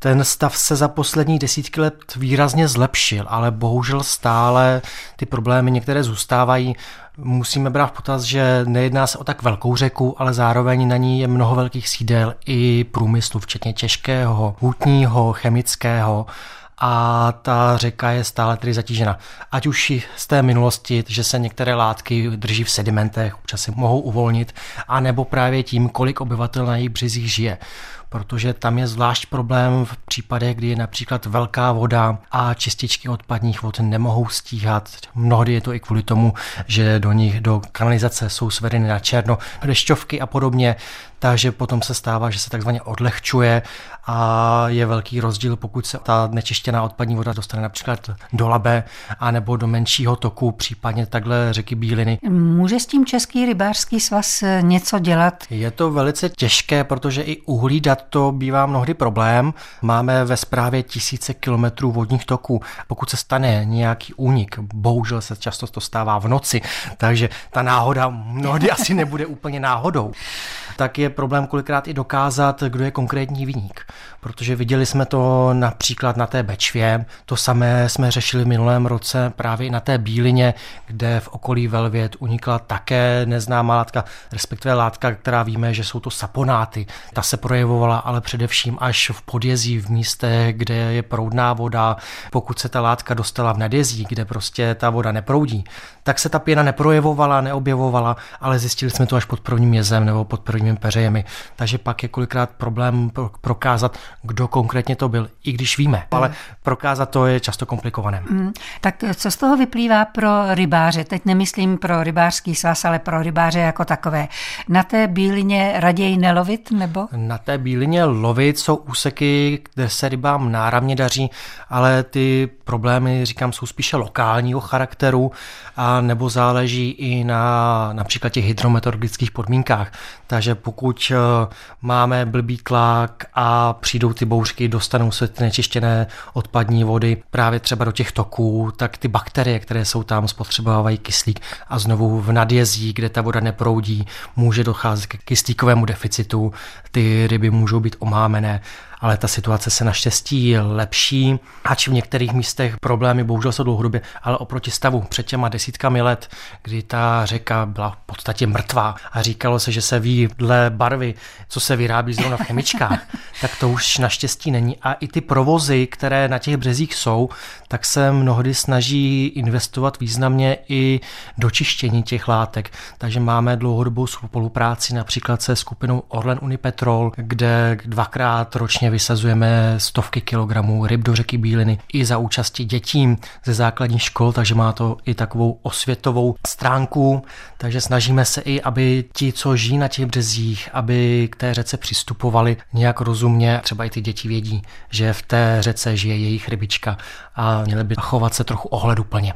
Ten stav se za poslední desítky let výrazně zlepšil, ale bohužel stále ty problémy některé zůstávají. Musíme brát v potaz, že nejedná se o tak velkou řeku, ale zároveň na ní je mnoho velkých sídel i průmyslu, včetně těžkého, hutního, chemického a ta řeka je stále tedy zatížena. Ať už z té minulosti, že se některé látky drží v sedimentech, občas se mohou uvolnit, anebo právě tím, kolik obyvatel na jejich březích žije protože tam je zvlášť problém v případech, kdy je například velká voda a čističky odpadních vod nemohou stíhat. Mnohdy je to i kvůli tomu, že do nich do kanalizace jsou svedeny na černo dešťovky a podobně, takže potom se stává, že se takzvaně odlehčuje a je velký rozdíl, pokud se ta nečištěná odpadní voda dostane například do Labe a nebo do menšího toku, případně takhle řeky Bíliny. Může s tím Český rybářský svaz něco dělat? Je to velice těžké, protože i uhlídat to bývá mnohdy problém. Máme ve správě tisíce kilometrů vodních toků. Pokud se stane nějaký únik, bohužel se často to stává v noci, takže ta náhoda mnohdy asi nebude úplně náhodou tak je problém kolikrát i dokázat, kdo je konkrétní viník. Protože viděli jsme to například na té Bečvě, to samé jsme řešili v minulém roce právě i na té Bílině, kde v okolí Velvět unikla také neznámá látka, respektive látka, která víme, že jsou to saponáty. Ta se projevovala ale především až v podjezí, v místech, kde je proudná voda. Pokud se ta látka dostala v nadjezí, kde prostě ta voda neproudí, tak se ta pěna neprojevovala, neobjevovala, ale zjistili jsme to až pod prvním jezem nebo pod prvními peřejemi. Takže pak je kolikrát problém prokázat, kdo konkrétně to byl, i když víme, ale prokázat to je často komplikované. Mm, tak co z toho vyplývá pro rybáře? Teď nemyslím pro rybářský svaz, ale pro rybáře jako takové. Na té bílině raději nelovit, nebo? Na té bílině lovit jsou úseky, kde se rybám náramně daří, ale ty problémy, říkám, jsou spíše lokálního charakteru a nebo záleží i na například těch hydrometeorologických podmínkách. Takže pokud eh, máme blbý tlak a přijdou ty bouřky, dostanou se ty nečištěné odpadní vody právě třeba do těch toků, tak ty bakterie, které jsou tam, spotřebovávají kyslík a znovu v nadjezí, kde ta voda neproudí, může docházet k kyslíkovému deficitu, ty ryby můžou být omámené ale ta situace se naštěstí lepší, ač v některých místech problémy bohužel jsou dlouhodobě, ale oproti stavu před těma desítkami let, kdy ta řeka byla v podstatě mrtvá a říkalo se, že se ví dle barvy, co se vyrábí zrovna v chemičkách, tak to už naštěstí není. A i ty provozy, které na těch březích jsou, tak se mnohdy snaží investovat významně i do čištění těch látek. Takže máme dlouhodobou spolupráci například se skupinou Orlen Unipetrol, kde dvakrát ročně ročně vysazujeme stovky kilogramů ryb do řeky Bíliny i za účasti dětím ze základních škol, takže má to i takovou osvětovou stránku, takže snažíme se i, aby ti, co žijí na těch březích, aby k té řece přistupovali nějak rozumně. Třeba i ty děti vědí, že v té řece žije jejich rybička a měly by chovat se trochu ohleduplně.